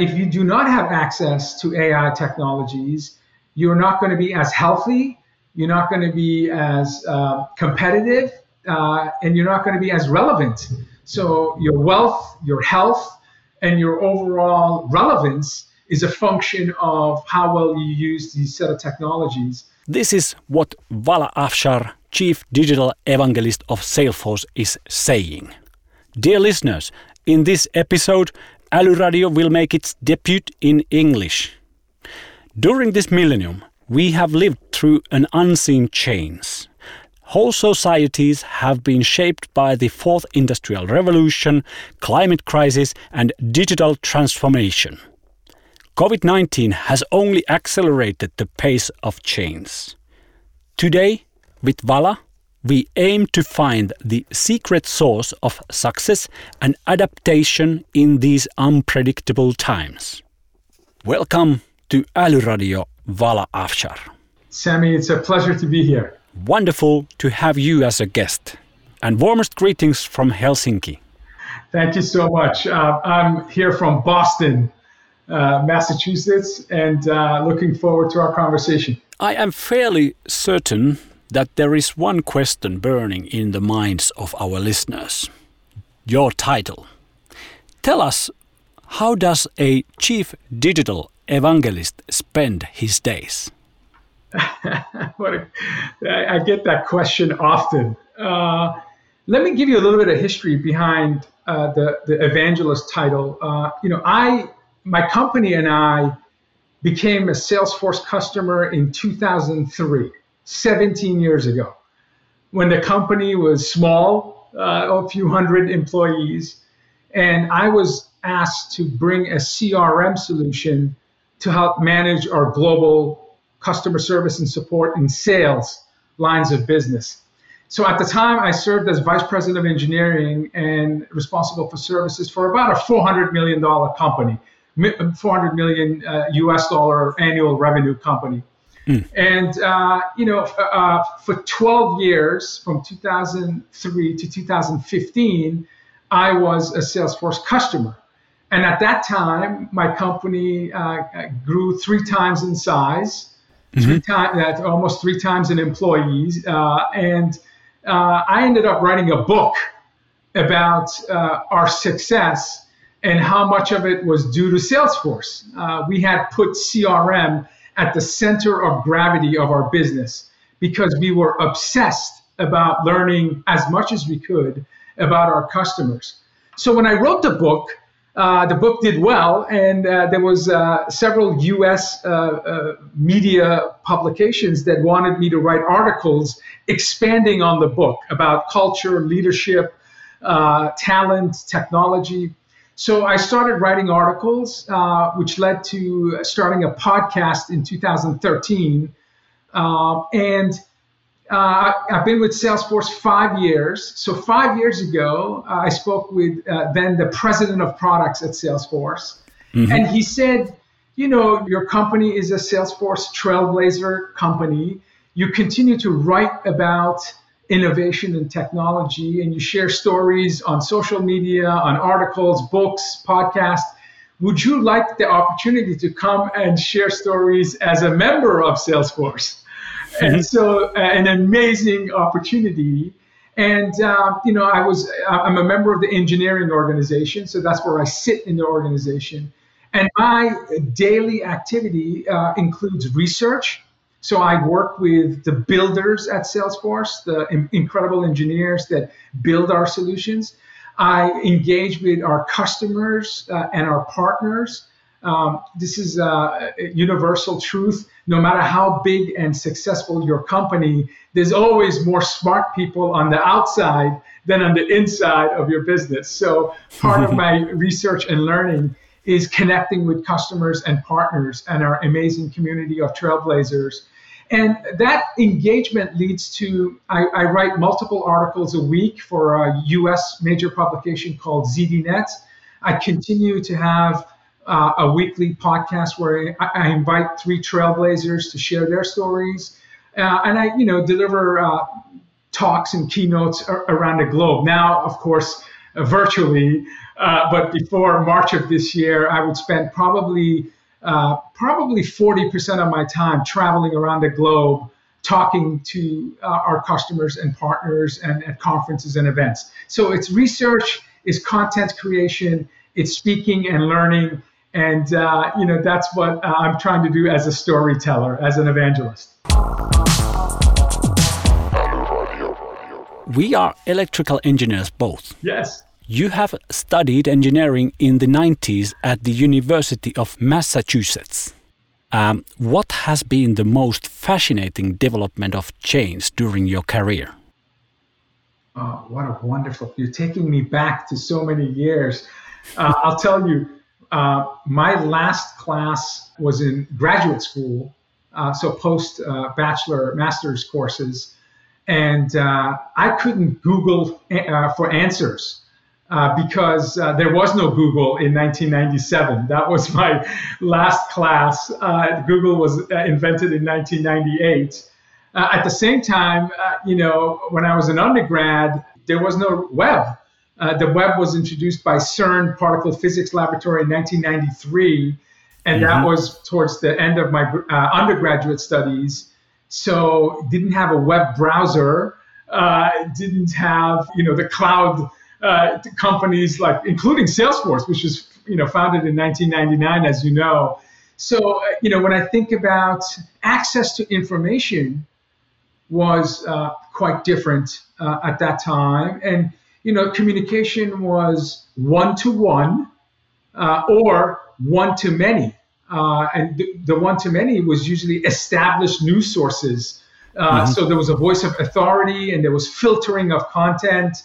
if you do not have access to AI technologies, you're not going to be as healthy, you're not going to be as uh, competitive, uh, and you're not going to be as relevant. So, your wealth, your health, and your overall relevance is a function of how well you use these set of technologies. This is what Vala Afshar, Chief Digital Evangelist of Salesforce, is saying. Dear listeners, in this episode, Radio will make its debut in English. During this millennium, we have lived through an unseen change. Whole societies have been shaped by the fourth industrial revolution, climate crisis, and digital transformation. COVID 19 has only accelerated the pace of change. Today, with Vala, we aim to find the secret source of success and adaptation in these unpredictable times. Welcome to Radio Vala Afshar. Sami, it's a pleasure to be here. Wonderful to have you as a guest. And warmest greetings from Helsinki. Thank you so much. Uh, I'm here from Boston, uh, Massachusetts, and uh, looking forward to our conversation. I am fairly certain that there is one question burning in the minds of our listeners. Your title. Tell us, how does a chief digital evangelist spend his days? a, I get that question often. Uh, let me give you a little bit of history behind uh, the, the evangelist title. Uh, you know, I, my company and I became a Salesforce customer in 2003. 17 years ago when the company was small, uh, a few hundred employees, and I was asked to bring a CRM solution to help manage our global customer service and support and sales lines of business. So at the time, I served as vice president of engineering and responsible for services for about a $400 million company, 400 million uh, US dollar annual revenue company. Mm. And, uh, you know, uh, for 12 years, from 2003 to 2015, I was a Salesforce customer. And at that time, my company uh, grew three times in size, mm-hmm. three time, almost three times in employees. Uh, and uh, I ended up writing a book about uh, our success and how much of it was due to Salesforce. we had put CRM at the center of gravity of our business because we were obsessed about learning as much as we could about our customers. So when I wrote the book, uh, the book did well, and uh, there was uh, several U.S. Uh, uh, media publications that wanted me to write articles expanding on the book about culture, leadership, uh, talent, technology. So I started writing articles, which led to starting a podcast in 2013. Uh, and uh, I've been with Salesforce five years. So five years ago, uh, I spoke with uh, then the president of products at Salesforce, mm-hmm. and he said, "You know, your company is a Salesforce trailblazer company. You continue to write about." innovation and technology, and you share stories on social media, on articles, books, podcasts. Would you like the opportunity to come and share stories as a member of Salesforce? And so, uh, an amazing opportunity. And uh, you know, I was I'm a member of the engineering organization, so that's where I sit in the organization. And my daily activity uh, includes research, so I work with the builders at Salesforce, the incredible engineers that build our solutions. I engage with our customers uh, and our partners. Um, this is a universal truth. No matter how big and successful your company, there's always more smart people on the outside than on the inside of your business. So part of my research and learning is connecting with customers and partners and our amazing community of trailblazers And that engagement leads to I, I, write multiple articles a week for a US major publication called ZDNet. I continue to have uh, a weekly podcast where I, I, invite three trailblazers to share their stories. Uh, and I, you know, deliver uh, talks and keynotes around the globe. Now, of course, uh, virtually, uh, but before March of this year, I would spend probably uh, probably 40% of my time traveling around the globe talking to uh, our customers and partners and at conferences and events. So it's research, it's content creation, it's speaking and learning. And, uh, you know, that's what uh, I'm trying to do as a storyteller, as an evangelist. We are electrical engineers both. Yes. You have studied engineering in the 90s at the University of Massachusetts. Um, what has been the most fascinating development of change during your career? Oh, what a wonderful! You're taking me back to so many years. Uh, I'll tell you, uh, my last class was in graduate school, uh, so post uh, bachelor, master's courses, and uh, I couldn't Google uh, for answers because there was no Google in 1997. That was my last class. Google was invented in 1998. Uh, at the same time, you know, when I was an undergrad, there was no web. The web was introduced by CERN Particle Physics Laboratory in 1993, and mm-hmm. that was towards the end of my undergraduate studies. So didn't have a web browser, didn't have, you know, the cloud uh, companies like including Salesforce, which was you know founded in 1999, as you know. So uh, you know when I think about access to information was uh, quite different uh, at that time, and you know communication was one to one or one to many. Uh, and the, the one to many was usually established news sources. Uh, mm-hmm. So there was a voice of authority and there was filtering of content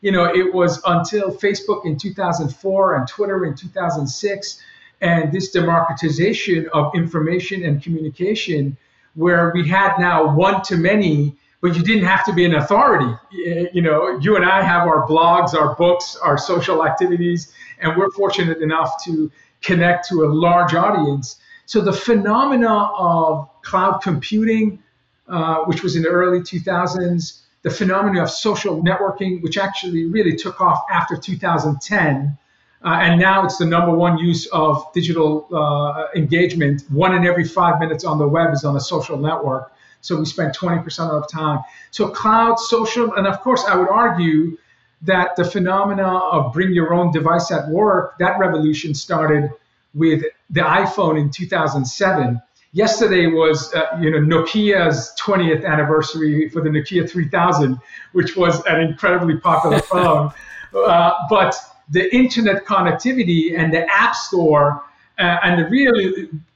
you know, it was until Facebook in 2004 and Twitter in 2006 and this democratization of information and communication where we had now one to many but you didn't have to be an authority you know you and i have our blogs our books our social activities and we're fortunate enough to connect to a large audience so the phenomena of cloud computing uh, which was in the early 2000s the phenomenon of social networking, which actually really took off after 2010. Uh, and now it's the number one use of digital uh, engagement. One in every five minutes on the web is on a social network. So we spend 20% of time. So cloud, social, and of course, I would argue that the phenomena of bring your own device at work, that revolution started with the iPhone in 2007 yesterday was uh, you know Nokia's 20th anniversary for the Nokia 3000, which was an incredibly popular phone. Uh, but the internet connectivity and the app store uh, and the real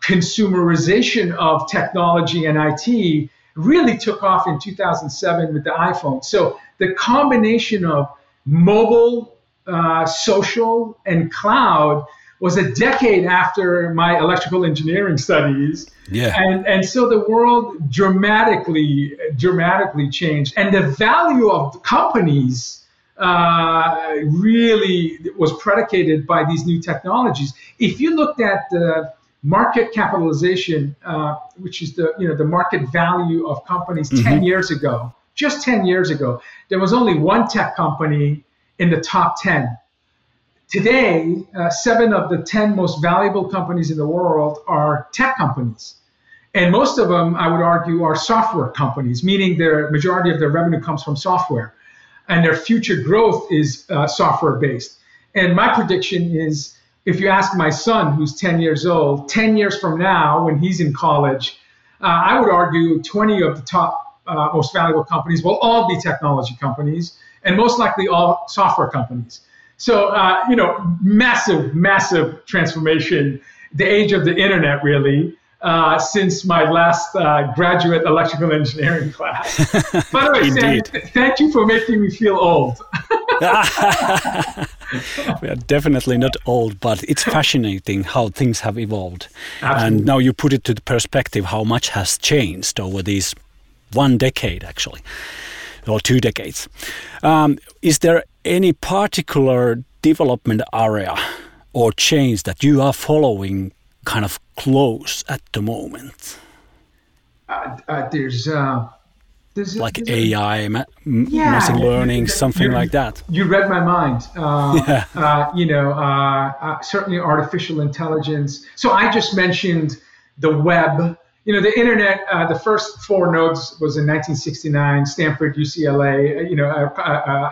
consumerization of technology and IT really took off in 2007 with the iPhone. So the combination of mobile, uh, social, and cloud was a decade after my electrical engineering studies. Yeah. And, and so the world dramatically, dramatically changed. And the value of companies uh, really was predicated by these new technologies. If you looked at the market capitalization, uh, which is the, you know, the market value of companies mm-hmm. 10 years ago, just 10 years ago, there was only one tech company in the top 10 Today, uh, seven of the 10 most valuable companies in the world are tech companies. And most of them, I would argue, are software companies, meaning their majority of their revenue comes from software. And their future growth is uh, software based. And my prediction is if you ask my son, who's 10 years old, 10 years from now, when he's in college, uh, I would argue 20 of the top uh, most valuable companies will all be technology companies, and most likely all software companies. So, uh, you know, massive, massive transformation, the age of the internet, really. Uh, since my last uh, graduate electrical engineering class. By the way, Sam, thank you for making me feel old. we are definitely not old, but it's fascinating how things have evolved. Absolutely. And now you put it to the perspective how much has changed over these one decade, actually, or two decades. Um, is there any particular development area or change that you are following kind of close at the moment? Uh, uh, there's uh, like AI, ma- yeah, machine learning, something like that. You read my mind. Uh, yeah. Uh, you know, uh, uh, certainly artificial intelligence. So I just mentioned the web. You know, the internet. Uh, the first four nodes was in 1969, Stanford, UCLA. Uh, you know,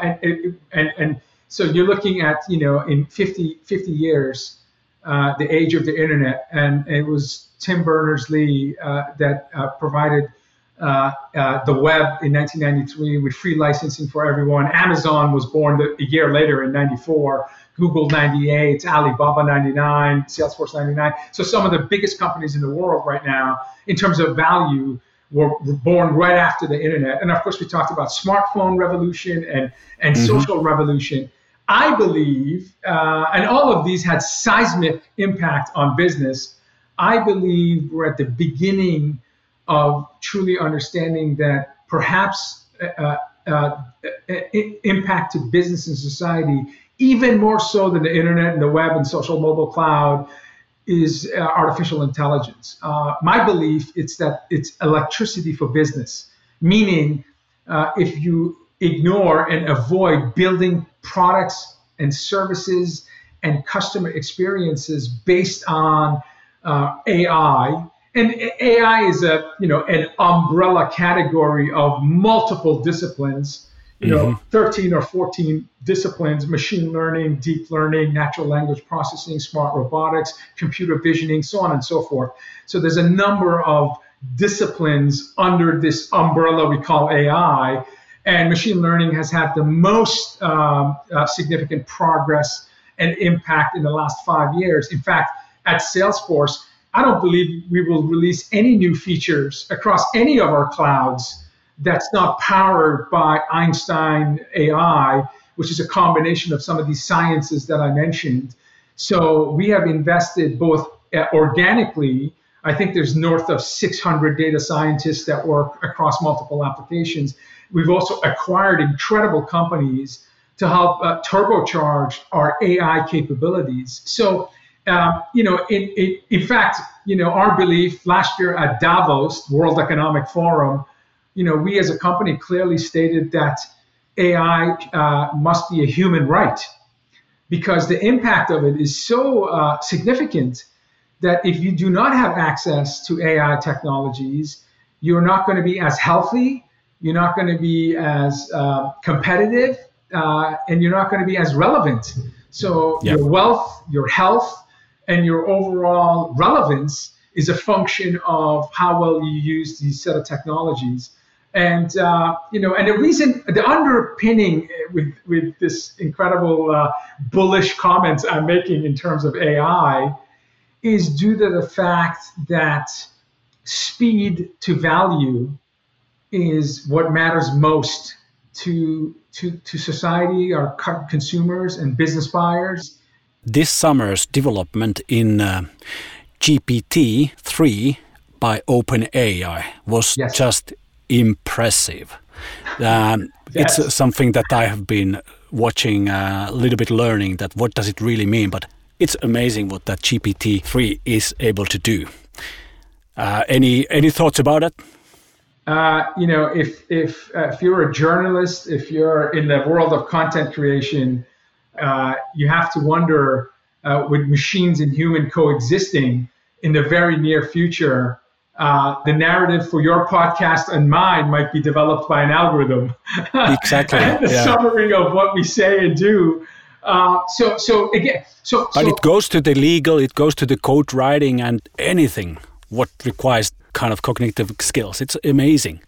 and, and and so you're looking at you know in 50 50 years, the age of the internet, and it was Tim Berners-Lee that provided uh, uh, the web in 1993 with free licensing for everyone. Amazon was born the, a year later in 94. Google 98, Alibaba 99, Salesforce 99. So some of the biggest companies in the world right now, in terms of value, were, were born right after the internet. And of course, we talked about smartphone revolution and and mm-hmm. social revolution. I believe, uh, and all of these had seismic impact on business. I believe we're at the beginning of truly understanding that perhaps uh, uh, uh impact to business and society, even more so than the internet and the web and social mobile cloud, is uh, artificial intelligence. Uh, my belief is that it's electricity for business, meaning uh, if you ignore and avoid building products and services and customer experiences based on AI and AI is a you know an umbrella category of multiple disciplines. You know, mm-hmm. 13 or 14 disciplines: machine learning, deep learning, natural language processing, smart robotics, computer visioning, so on and so forth. So there's a number of disciplines under this umbrella we call AI, and machine learning has had the most um, uh, significant progress and impact in the last five years. In fact, at Salesforce I don't believe we will release any new features across any of our clouds that's not powered by Einstein AI, which is a combination of some of these sciences that I mentioned. So we have invested both uh, organically. I think there's north of 600 data scientists that work across multiple applications. We've also acquired incredible companies to help uh, turbocharge our AI capabilities. So um, you know, in, in, in, fact, you know, our belief last year at Davos, World Economic Forum, you know, we as a company clearly stated that AI uh, must be a human right because the impact of it is so uh, significant that if you do not have access to AI technologies, you're not going to be as healthy, you're not going to be as uh, competitive, uh, and you're not going to be as relevant. So yep. your wealth, your health, and your overall relevance is a function of how well you use these set of technologies. And uh, you know, and the reason, the underpinning with with this incredible uh, bullish comments I'm making in terms of AI is due to the fact that speed to value is what matters most to to to society, our consumers and business buyers this summer's development in uh, GPT 3 by OpenAI was yes. just impressive. Um, yes. It's something that I have been watching uh, a little bit, learning that what does it really mean. But it's amazing what that GPT 3 is able to do. Uh, any any thoughts about it? Uh, you know, if if uh, if you're a journalist, if you're in the world of content creation, uh, you have to wonder uh, with machines and human coexisting in the very near future. Uh, the narrative for your podcast and mine might be developed by an algorithm. Exactly. and the yeah. summary of what we say and do. Uh, so, so again, so. But so, it goes to the legal, it goes to the code writing and anything what requires kind of cognitive skills. It's amazing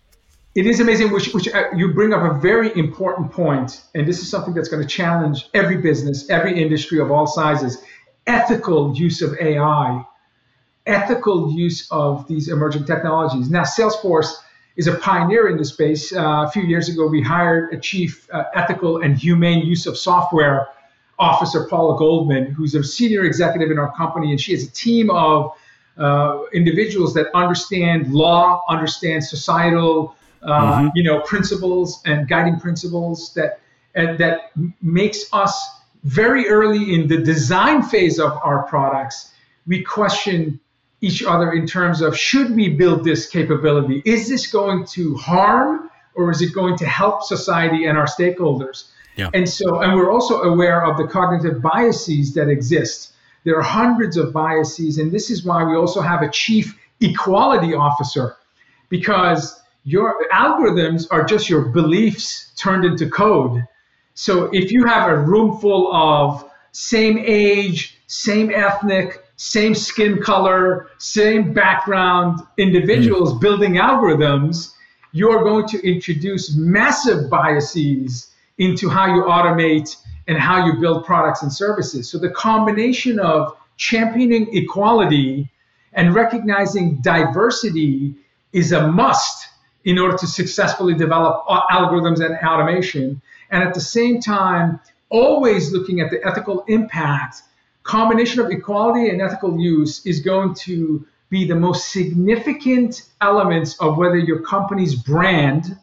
it is amazing, which, which uh, you bring up a very important point, and this is something that's going to challenge every business, every industry of all sizes. Ethical use of AI, ethical use of these emerging technologies. Now, Salesforce is a pioneer in this space. Uh, a few years ago, we hired a chief uh, ethical and humane use of software officer, Paula Goldman, who's a senior executive in our company, and she has a team of uh, individuals that understand law, understand societal, uh, mm-hmm. you know, principles and guiding principles that and that makes us very early in the design phase of our products. We question each other in terms of should we build this capability? Is this going to harm or is it going to help society and our stakeholders? Yeah. And so, and we're also aware of the cognitive biases that exist. There are hundreds of biases, and this is why we also have a chief equality officer, because your algorithms are just your beliefs turned into code. So if you have a room full of same age, same ethnic, same skin color, same background individuals mm. building algorithms, you're going to introduce massive biases into how you automate and how you build products and services. So the combination of championing equality and recognizing diversity is a must in order to successfully develop uh, algorithms and automation. And at the same time, always looking at the ethical impact combination of equality and ethical use is going to be the most significant elements of whether your company's brand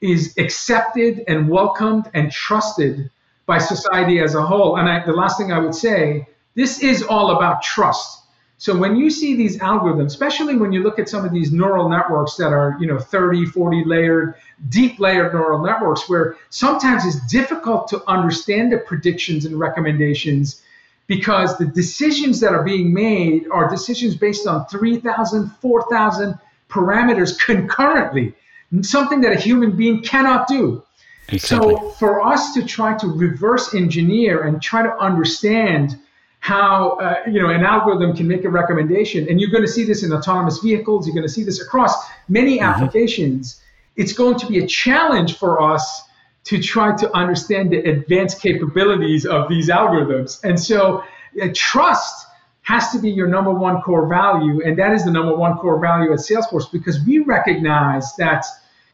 is accepted and welcomed and trusted by society as a whole. And I, the last thing I would say, this is all about trust. So when you see these algorithms, especially when you look at some of these neural networks that are, you know, 30, 40 layered, deep layered neural networks, where sometimes it's difficult to understand the predictions and recommendations because the decisions that are being made are decisions based on 3,000, 4,000 parameters concurrently, something that a human being cannot do. Exactly. So, for us to try to reverse engineer and try to understand how uh, you know an algorithm can make a recommendation, and you're going to see this in autonomous vehicles, you're going to see this across many mm-hmm. applications. It's going to be a challenge for us to try to understand the advanced capabilities of these algorithms. And so uh, trust has to be your number one core value. And that is the number one core value at Salesforce because we recognize that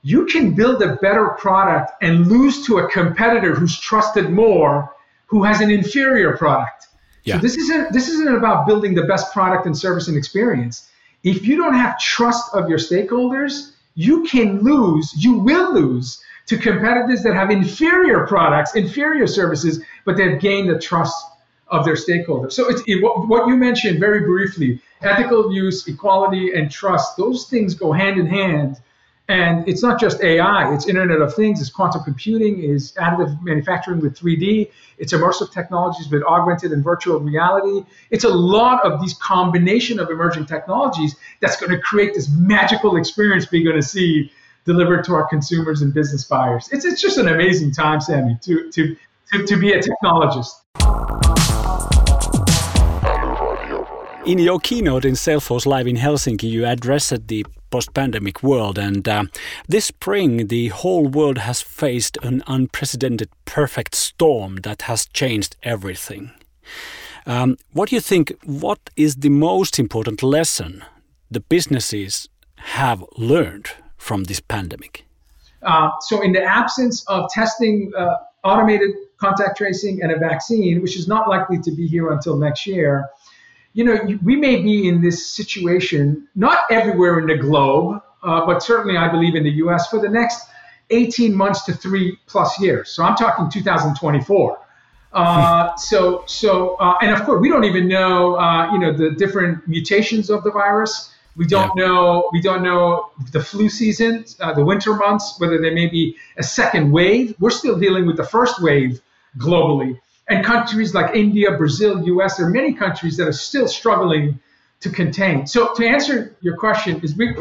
you can build a better product and lose to a competitor who's trusted more, who has an inferior product. Yeah. So this isn't this isn't about building the best product and service and experience. If you don't have trust of your stakeholders, you can lose, you will lose to competitors that have inferior products, inferior services, but they've gained the trust of their stakeholders. So it's it, what you mentioned very briefly, ethical use, equality, and trust. Those things go hand in hand. And it's not just AI, it's Internet of Things, it's quantum computing, is additive manufacturing with 3D, it's immersive technologies with augmented and virtual reality. It's a lot of these combination of emerging technologies that's going to create this magical experience we're going to see delivered to our consumers and business buyers. It's, it's just an amazing time, Sammy, to, to, to, to be a technologist. In your keynote in Salesforce Live in Helsinki, you addressed the post pandemic world, and uh, this spring, the whole world has faced an unprecedented perfect storm that has changed everything. Um, what do you think? What is the most important lesson the businesses have learned from this pandemic? Uh, so, in the absence of testing, uh, automated contact tracing, and a vaccine, which is not likely to be here until next year, you know, we may be in this situation, not everywhere in the globe, uh, but certainly I believe in the US for the next 18 months to three plus years. So I'm talking 2024. Uh, so, so, uh, and of course, we don't even know, uh, you know, the different mutations of the virus. We don't yeah. know. We don't know the flu season, uh, the winter months, whether there may be a second wave. We're still dealing with the first wave globally, and countries like India, Brazil, U.S. There are many countries that are still struggling to contain. So to answer your question, is we,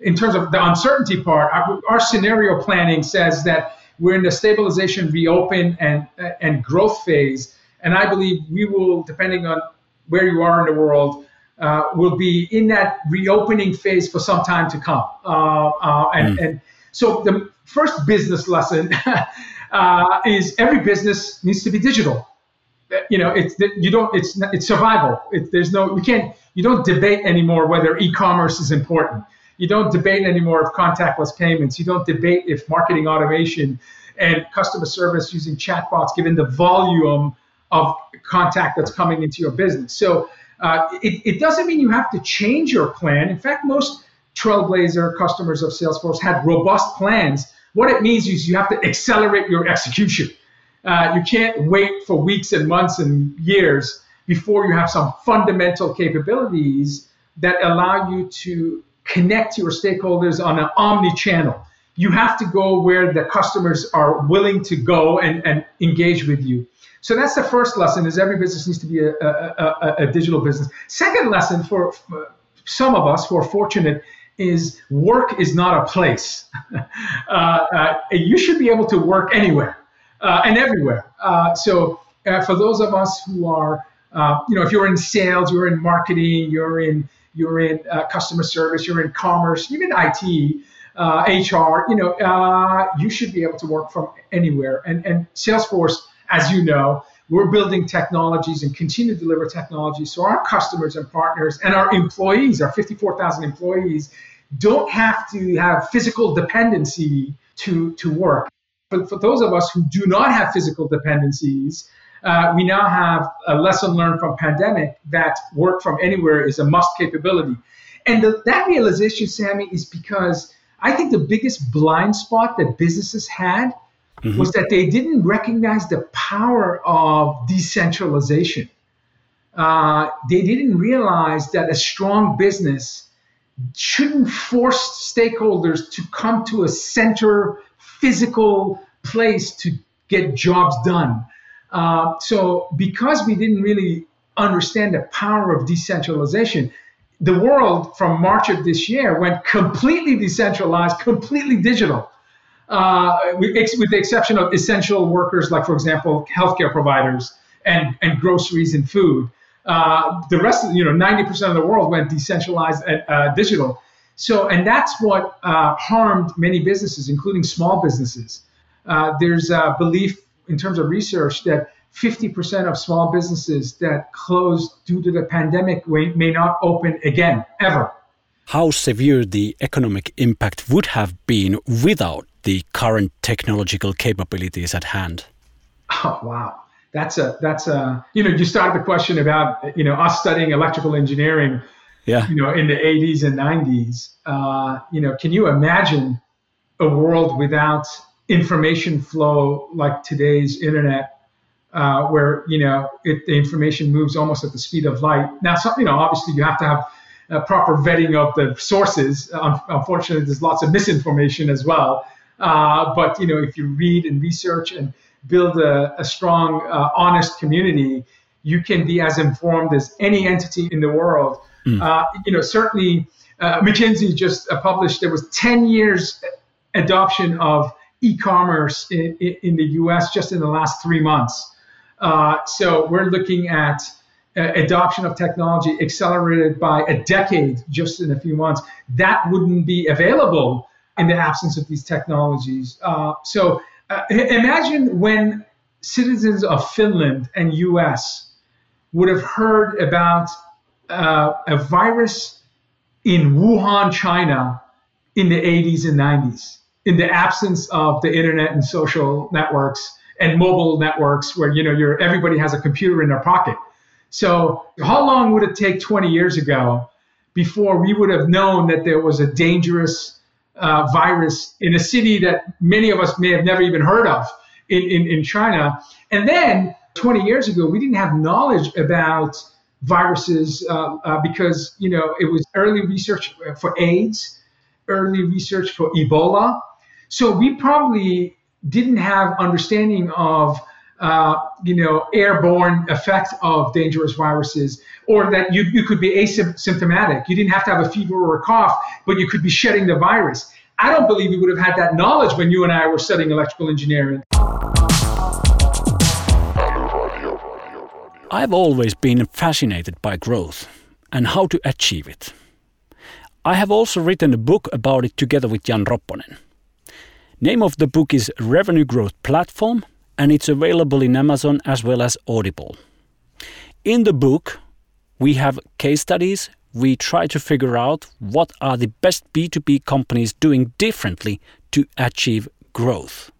in terms of the uncertainty part, our, our scenario planning says that we're in the stabilization, reopen, and and growth phase, and I believe we will, depending on where you are in the world uh, will be in that reopening phase for some time to come. Uh, uh, and, mm. and so the first business lesson uh, is every business needs to be digital. You know, it's you don't it's it's survival. It, there's no we can't you don't debate anymore whether e-commerce is important. You don't debate anymore if contactless payments. You don't debate if marketing automation and customer service using chatbots, given the volume of contact that's coming into your business. So uh, it, it doesn't mean you have to change your plan. In fact, most Trailblazer customers of Salesforce had robust plans. What it means is you have to accelerate your execution. Uh, you can't wait for weeks and months and years before you have some fundamental capabilities that allow you to connect your stakeholders on an omni channel. You have to go where the customers are willing to go and, and engage with you. So that's the first lesson is every business needs to be a, a, a, a digital business. Second lesson for some of us who are fortunate is work is not a place. uh, uh, you should be able to work anywhere uh, and everywhere. Uh, so uh, for those of us who are, uh, you know, if you're in sales, you're in marketing, you're in you're in customer service, you're in commerce, even IT, HR, you know, you should be able to work from anywhere. And and Salesforce, as you know, we're building technologies and continue to deliver technologies so our customers and partners and our employees, our 54,000 employees, don't have to have physical dependency to, to work. But for those of us who do not have physical dependencies, uh, we now have a lesson learned from pandemic that work from anywhere is a must capability. And the, that realization, Sammy, is because I think the biggest blind spot that businesses had mm-hmm. was that they didn't recognize the power of decentralization. Uh, they didn't realize that a strong business shouldn't force stakeholders to come to a center physical place to get jobs done. Uh, so, because we didn't really understand the power of decentralization, the world from March of this year went completely decentralized, completely digital, uh, with, with, the exception of essential workers, like, for example, healthcare providers and, and groceries and food. Uh, the rest of you know 90% of the world went decentralized and uh, digital. So and that's what uh, harmed many businesses, including small businesses. Uh, there's a belief in terms of research that 50% of small businesses that closed due to the pandemic may not open again ever. How severe the economic impact would have been without the current technological capabilities at hand? Oh wow that's a that's a you know you started the question about you know us studying electrical engineering yeah. you know in the 80s and 90s uh, you know can you imagine a world without information flow like today's internet uh, where you know it, the information moves almost at the speed of light? Now some, you know obviously you have to have a proper vetting of the sources. Unfortunately there's lots of misinformation as well. Uh, but you know if you read and research and build a, a strong, uh, honest community, you can be as informed as any entity in the world. Mm. Uh, you know, certainly uh, McKinsey just uh, published there was 10 years adoption of e-commerce in, in, the U.S. just in the last three months. Uh, so we're looking at uh, adoption of technology accelerated by a decade just in a few months. That wouldn't be available in the absence of these technologies. so uh, imagine when citizens of Finland and US would have heard about uh, a virus in Wuhan, China in the 80s and 90s, in the absence of the internet and social networks and mobile networks where you know you're, everybody has a computer in their pocket. So how long would it take 20 years ago before we would have known that there was a dangerous uh, virus in a city that many of us may have never even heard of in, in, in China. And then 20 years ago, we didn't have knowledge about viruses uh, uh, because you know it was early research for AIDS, early research for Ebola. So we probably didn't have understanding of uh, you know, airborne effect of dangerous viruses, or that you, you could be asymptomatic. You didn't have to have a fever or a cough, but you could be shedding the virus. I don't believe we would have had that knowledge when you and I were studying electrical engineering. I've always been fascinated by growth and how to achieve it. I have also written a book about it together with Jan Ropponen. Name of the book is Revenue Growth Platform and it's available in Amazon as well as Audible. In the book, we have case studies. We try to figure out what are the best B2B companies doing differently to achieve growth.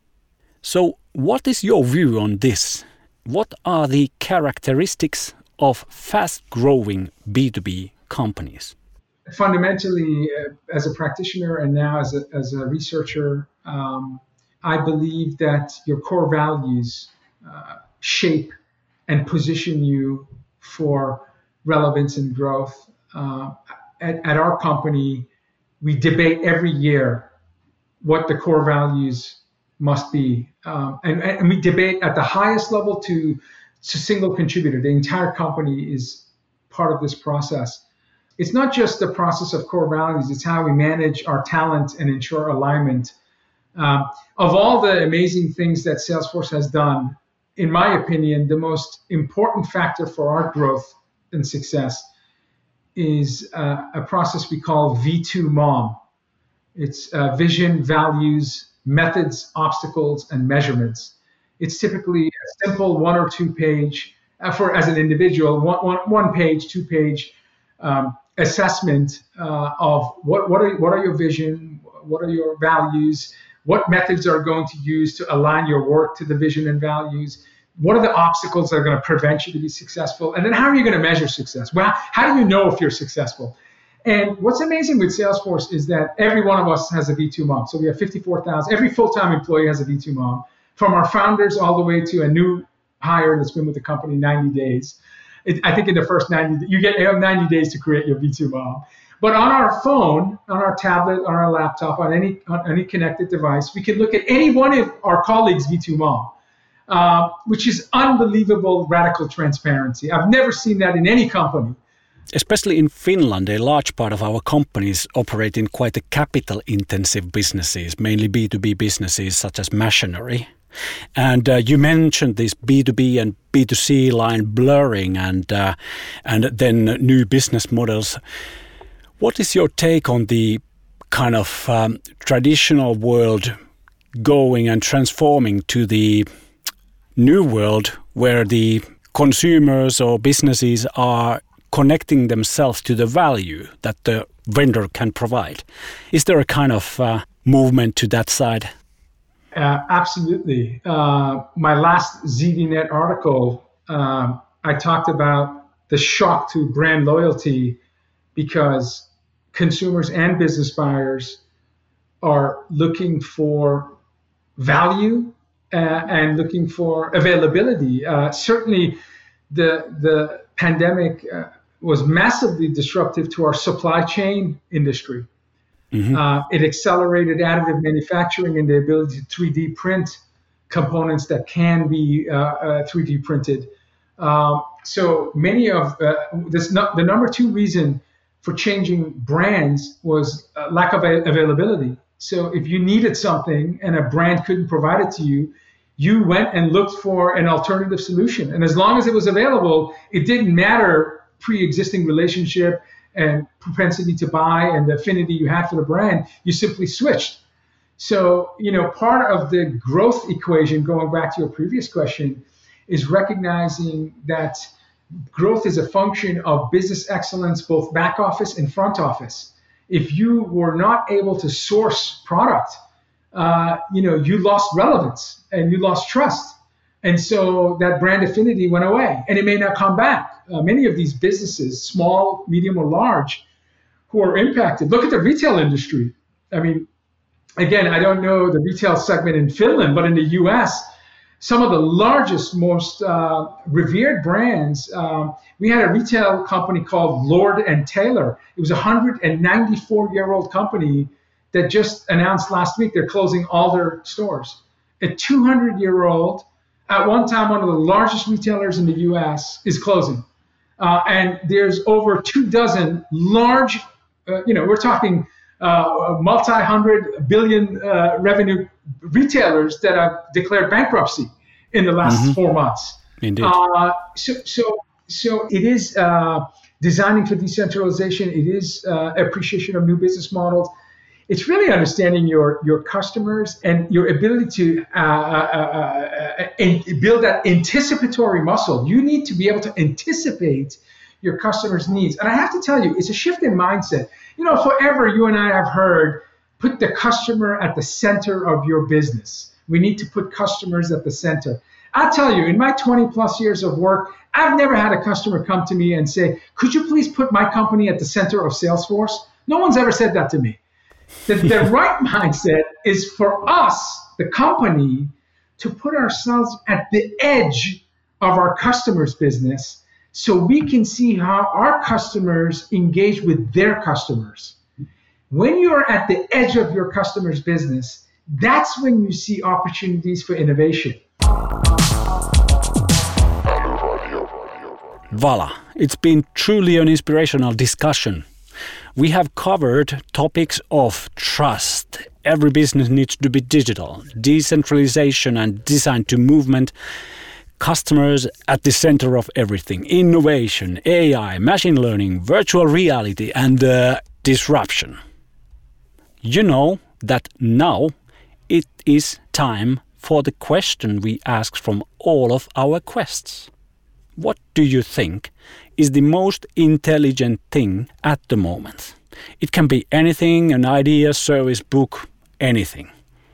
So, what is your view on this? what are the characteristics of fast growing B2B companies? Fundamentally, uh, as a practitioner and now as a, as a researcher, um, I believe that your core values uh, shape and position you for relevance and growth. Uh, at, at our company, we debate every year what the core values must be. Um, and, and we debate at the highest level to, to single contributor. The entire company is part of this process. It's not just the process of core values, it's how we manage our talent and ensure alignment. Um, of all the amazing things that Salesforce has done, in my opinion, the most important factor for our growth and success is uh, a process we call V2 MOM. It's uh, vision, values, methods, obstacles, and measurements. It's typically a simple one or two page, uh, for as an individual, one, one, one page, two page um, assessment uh, of what, what, are, what are your vision, what are your values, what methods are going to use to align your work to the vision and values, what are the obstacles that are going to prevent you to be successful, and then how are you going to measure success? Well, how do you know if you're successful? And what's amazing with Salesforce is that every one of us has a V2 MOM. So we have 54,000. Every full-time employee has a V2 MOM, from our founders all the way to a new hire that's been with the company 90 days. It, I think in the first 90, you get have 90 days to create your V2 MOM. But on our phone, on our tablet, on our laptop, on any on any connected device, we can look at any one of our colleagues' V2 MOM, uh, which is unbelievable radical transparency. I've never seen that in any company. Especially in Finland, a large part of our companies operate in quite a capital intensive businesses, mainly B2B businesses such as machinery. And uh, you mentioned this B2B and B2C line blurring and, uh, and then new business models. What is your take on the kind of um, traditional world going and transforming to the new world where the consumers or businesses are connecting themselves to the value that the vendor can provide. Is there a kind of uh, movement to that side? Uh, absolutely. Uh, my last ZDNet article, um, I talked about the shock to brand loyalty because consumers and business buyers are looking for value uh, and looking for availability. Uh, certainly, the the pandemic uh, was massively disruptive to our supply chain industry. Mm-hmm. Uh, it accelerated additive manufacturing and the ability to 3D print components that can be uh, uh, 3D printed. Um, so many of uh, this, no, the number two reason for changing brands was uh, lack of a- availability. So if you needed something and a brand couldn't provide it to you, you went and looked for an alternative solution. And as long as it was available, it didn't matter pre-existing relationship and propensity to buy and the affinity you had for the brand, you simply switched. So, you know, part of the growth equation, going back to your previous question, is recognizing that growth is a function of business excellence, both back office and front office. If you were not able to source product, uh, you know, you lost relevance and you lost trust. And so that brand affinity went away and it may not come back. Uh, many of these businesses, small, medium, or large, who are impacted. Look at the retail industry. I mean, again, I don't know the retail segment in Finland, but in the US, some of the largest, most uh, revered brands. Um, we had a retail company called Lord and Taylor. It was a 194 year old company that just announced last week they're closing all their stores. A 200 year old at one time one of the largest retailers in the U.S. is closing, uh, and there's over two dozen large, uh, you know, we're talking uh, multi-hundred billion uh, revenue retailers that have declared bankruptcy in the last mm-hmm. four months. Indeed. Uh, so, so, so it is uh, designing for decentralization. It is appreciation of new business models it's really understanding your your customers and your ability to uh, uh, uh, uh build that anticipatory muscle. You need to be able to anticipate your customers' needs. And I have to tell you, it's a shift in mindset. You know, forever you and I have heard put the customer at the center of your business. We need to put customers at the center. I'll tell you, in my 20 plus years of work, I've never had a customer come to me and say, Could you please put my company at the center of Salesforce? No one's ever said that to me. The, the right mindset is for us, the company, to put ourselves at the edge of our customers' business so we can see how our customers engage with their customers. When you're at the edge of your customer's business, that's when you see opportunities for innovation. Vala, it's been truly an inspirational discussion. We have covered topics of trust. Every business needs to be digital, decentralization and design to movement, customers at the center of everything, innovation, AI, machine learning, virtual reality, and uh, disruption. You know that now it is time for the question we ask from all of our quests. What do you think is the most intelligent thing at the moment? It can be anything, an idea, service, book, anything.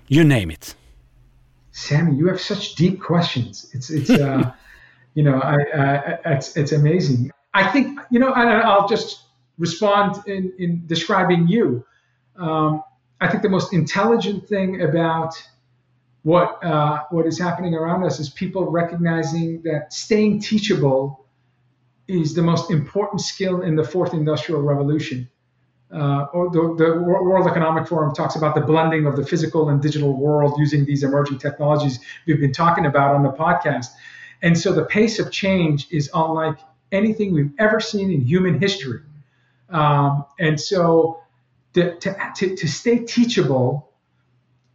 You name it. Sammy, you have such deep questions. It's it's uh, you know I, uh, it's it's amazing. I think you know and I, will just respond in in describing you. Um, I think the most intelligent thing about what uh, what is happening around us is people recognizing that staying teachable is the most important skill in the fourth industrial revolution. Uh, or the, the, World Economic Forum talks about the blending of the physical and digital world using these emerging technologies we've been talking about on the podcast. And so the pace of change is unlike anything we've ever seen in human history. Um, and so to, to, to stay teachable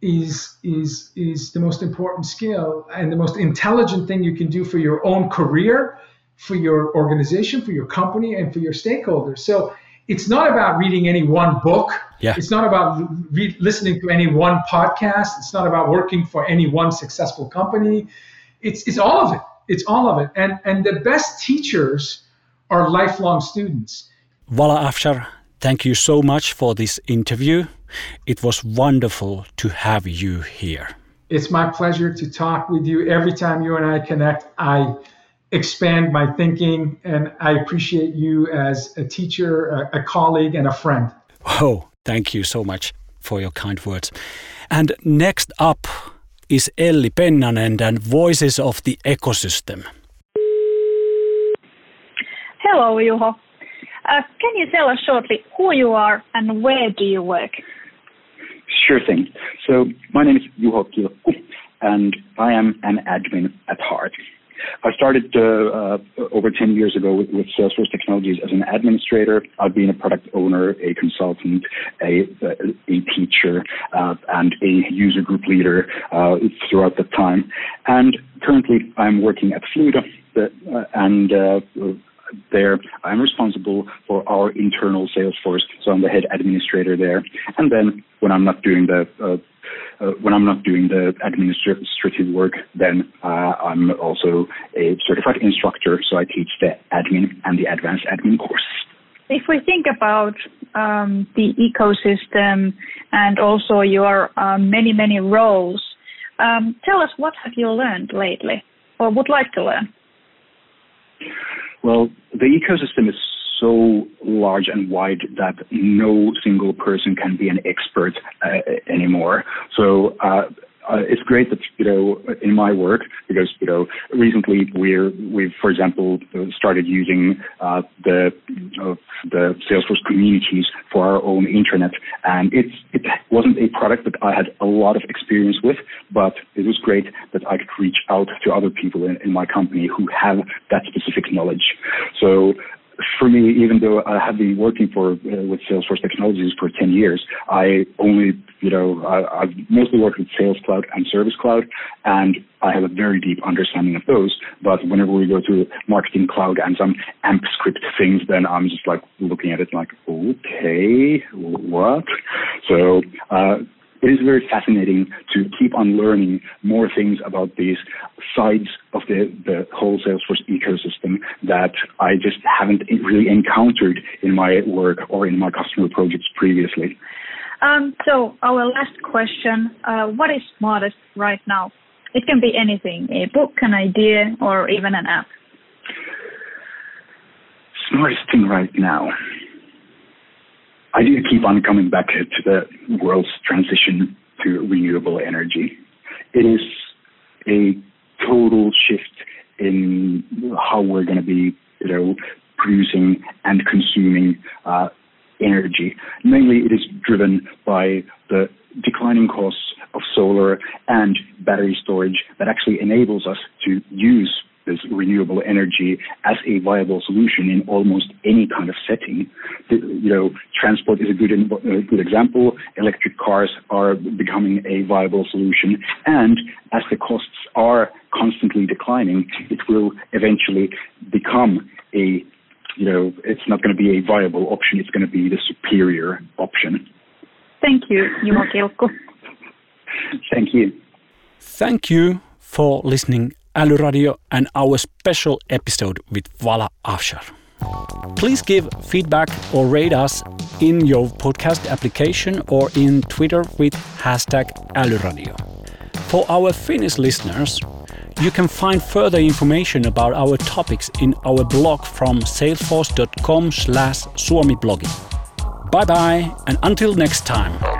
is is is the most important skill and the most intelligent thing you can do for your own career, for your organization, for your company, and for your stakeholders. So it's not about reading any one book. Yeah. It's not about re- listening to any one podcast. It's not about working for any one successful company. It's it's all of it. It's all of it. And and the best teachers are lifelong students. Vala Afshar, thank you so much for this interview. It was wonderful to have you here. It's my pleasure to talk with you. Every time you and I connect, I expand my thinking, and I appreciate you as a teacher, a, a colleague, and a friend. Oh, thank you so much for your kind words. And next up is Elli Pennanen and Voices of the Ecosystem. Hello, Juho. Uh, can you tell us shortly who you are and where do you work? Sure thing. So my name is Juho Kilkku, and I am an admin at heart. I started uh, uh, over 10 years ago with, with, Salesforce Technologies as an administrator. I've been a product owner, a consultant, a, a teacher, uh, and a user group leader uh, throughout that time. And currently, I'm working at Fluido, uh, and uh, there. I'm responsible for our internal Salesforce, so I'm the head administrator there. And then when I'm not doing the uh, uh, when I'm not doing the administrative work, then uh, I'm also a certified instructor, so I teach the admin and the advanced admin course. If we think about um, the ecosystem and also your uh, many many roles, um, tell us what have you learned lately, or would like to learn. Well, the ecosystem is so large and wide that no single person can be an expert uh, anymore. So uh, uh, it's great that you know in my work because you know recently we're we've for example started using uh, the uh, the Salesforce communities for our own intranet, and it's it wasn't a product that I had a lot of experience with, but it was great that I could reach out to other people in, in my company who have that specific knowledge. So for me, even though I have been working for uh, with Salesforce Technologies for 10 years, I only, you know, I, have mostly worked with Sales Cloud and Service Cloud, and I have a very deep understanding of those. But whenever we go to Marketing Cloud and some AMP script things, then I'm just like looking at it like, okay, what? So. Uh, it is very fascinating to keep on learning more things about these sides of the, the whole Salesforce ecosystem that I just haven't really encountered in my work or in my customer projects previously. Um, so our last question, uh, what is Modest right now? It can be anything a book, an idea, or even an app. Smartest thing right now. I do keep on coming back to the world's transition to renewable energy. It is a total shift in how we're going to be, you know, producing and consuming uh, energy. Mainly, it is driven by the declining costs of solar and battery storage that actually enables us to use this renewable energy as a viable solution in almost any kind of setting. The, you know, transport is a good, a good example. Electric cars are becoming a viable solution, and as the costs are constantly declining, it will eventually become a you know, it's not going to be a viable option. It's going to be the superior option. Thank you, Juho Kilkku. Thank you. Thank you for listening Älyradio and our special episode with Vala Afshar. Please give feedback or rate us in your podcast application or in Twitter with hashtag Älyradio. For our Finnish listeners, you can find further information about our topics in our blog from salesforce.com slash suomiblogging. Bye bye and until next time.